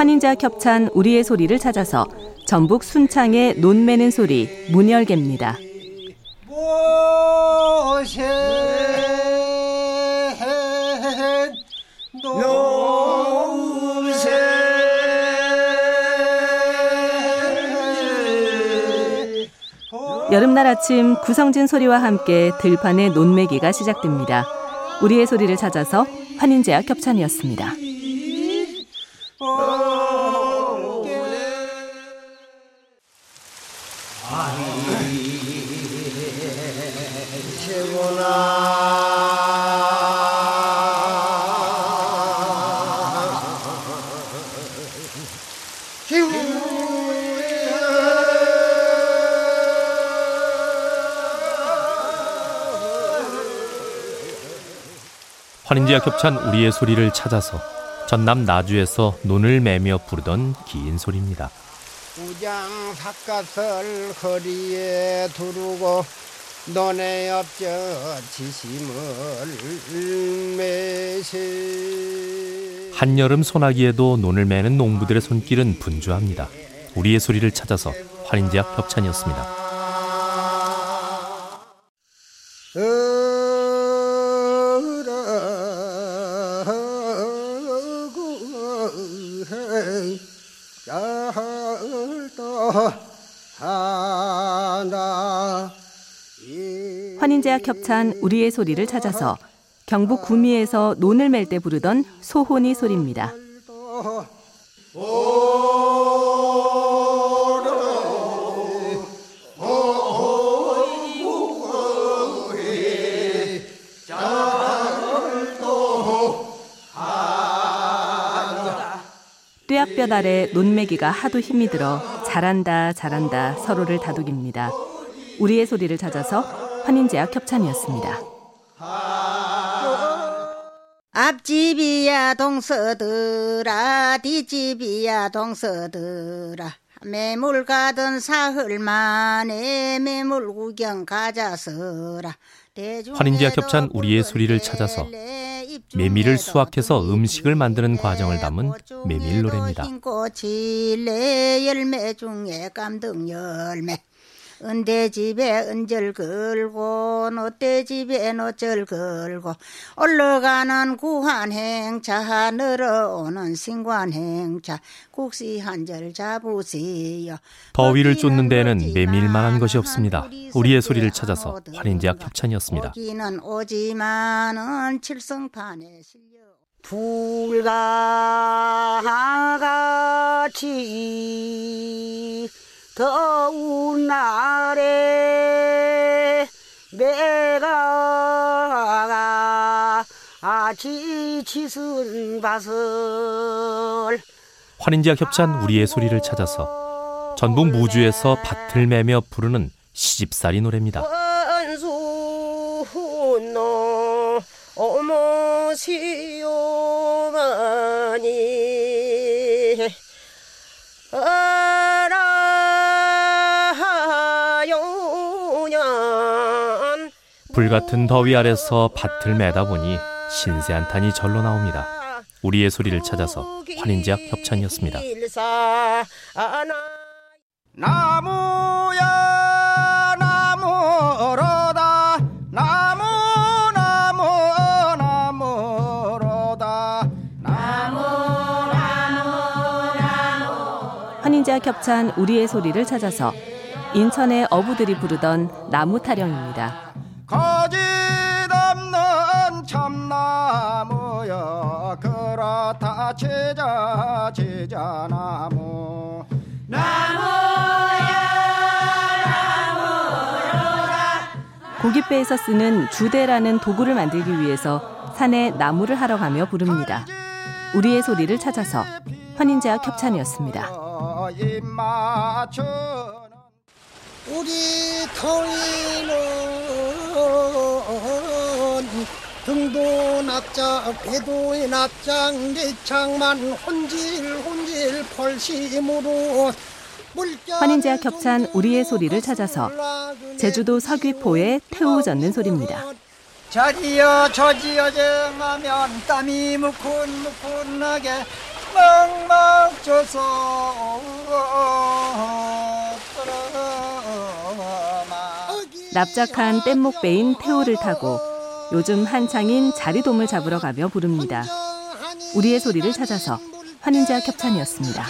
환인제와 겹찬 우리의 소리를 찾아서 전북 순창의 논매는 소리 문열개입니다. 여름날 아침 구성진 소리와 함께 들판의 논매기가 시작됩니다. 우리의 소리를 찾아서 환인제와 겹찬이었습니다. 환인제와 겹찬 우리의 소리를 찾아서 전남 나주에서 논을 매며 부르던 긴 소리입니다. 우장 삿갓을 허리에 두르고 논에 엎져 지심을 매세 한여름 소나기에도 논을 매는 농부들의 손길은 분주합니다. 우리의 소리를 찾아서 환인제약 협찬이었습니다. 환인제약 협찬 우리의 소리를 찾아서 경북 구미에서 논을 맬 때 부르던 소혼이 소리입니다. 뙤약볕 아래 논매기가 하도 힘이 들어 잘한다 잘한다 서로를 다독입니다. 우리의 소리를 찾아서 환인제약 협찬이었습니다. 앞집이야 동서들아 뒷집이야 동서들아 매물 가던 사흘 만에 매물 구경 가자서라 환인제약 협찬 우리의 소리를 찾아서 메밀을 수확해서 음식을 만드는 과정을 담은 메밀 노래입니다. 은대 집에 은절 걸고 노대 집에 노절 걸고 올라가는 구한 행차 늘어오는 신관 행차 국시 한절 잡으세요. 더위를 쫓는 데에는 메밀만한 것이 없습니다. 우리의 소리를 찾아서 환인제약 협찬이었습니다. 오지만은 칠성판에 실려 불가같이 더운 날에 내가 지치순 밭을 환인제약 협찬 우리의 소리를 찾아서 전북 무주에서 밭을 매며 부르는 시집살이 노래입니다. 원수노 어머시오 불같은 더위 아래서 밭을 매다 보니 신세 한탄이 절로 나옵니다. 우리의 소리를 찾아서 환인제약 협찬이었습니다. 나무야 나무로다 나무 나무 나무로다 환인제약 협찬 우리의 소리를 찾아서 인천의 어부들이 부르던 나무 타령입니다. 참나무여 그렇다 제자 제자나무 고깃배에서 쓰는 주대라는 도구를 만들기 위해서 산에 나무를 하러 가며 부릅니다. 우리의 소리를 찾아서 환인제약 협찬이었습니다. 입맞추는 우리 터위는 등도 납작 배도 납작 내창만 혼질 혼질 펄심으로 환인제약 협찬 우리의 소리를 찾아서 제주도 서귀포의 태우 젓는 소리입니다. 자리여 저지여 정하면 땀이 무쿤무쿤하게 멍망쳐서 납작한 뗏목배인 태호를 타고 요즘 한창인 자리돔을 잡으러 가며 부릅니다. 우리의 소리를 찾아서 환인제와 협찬이었습니다.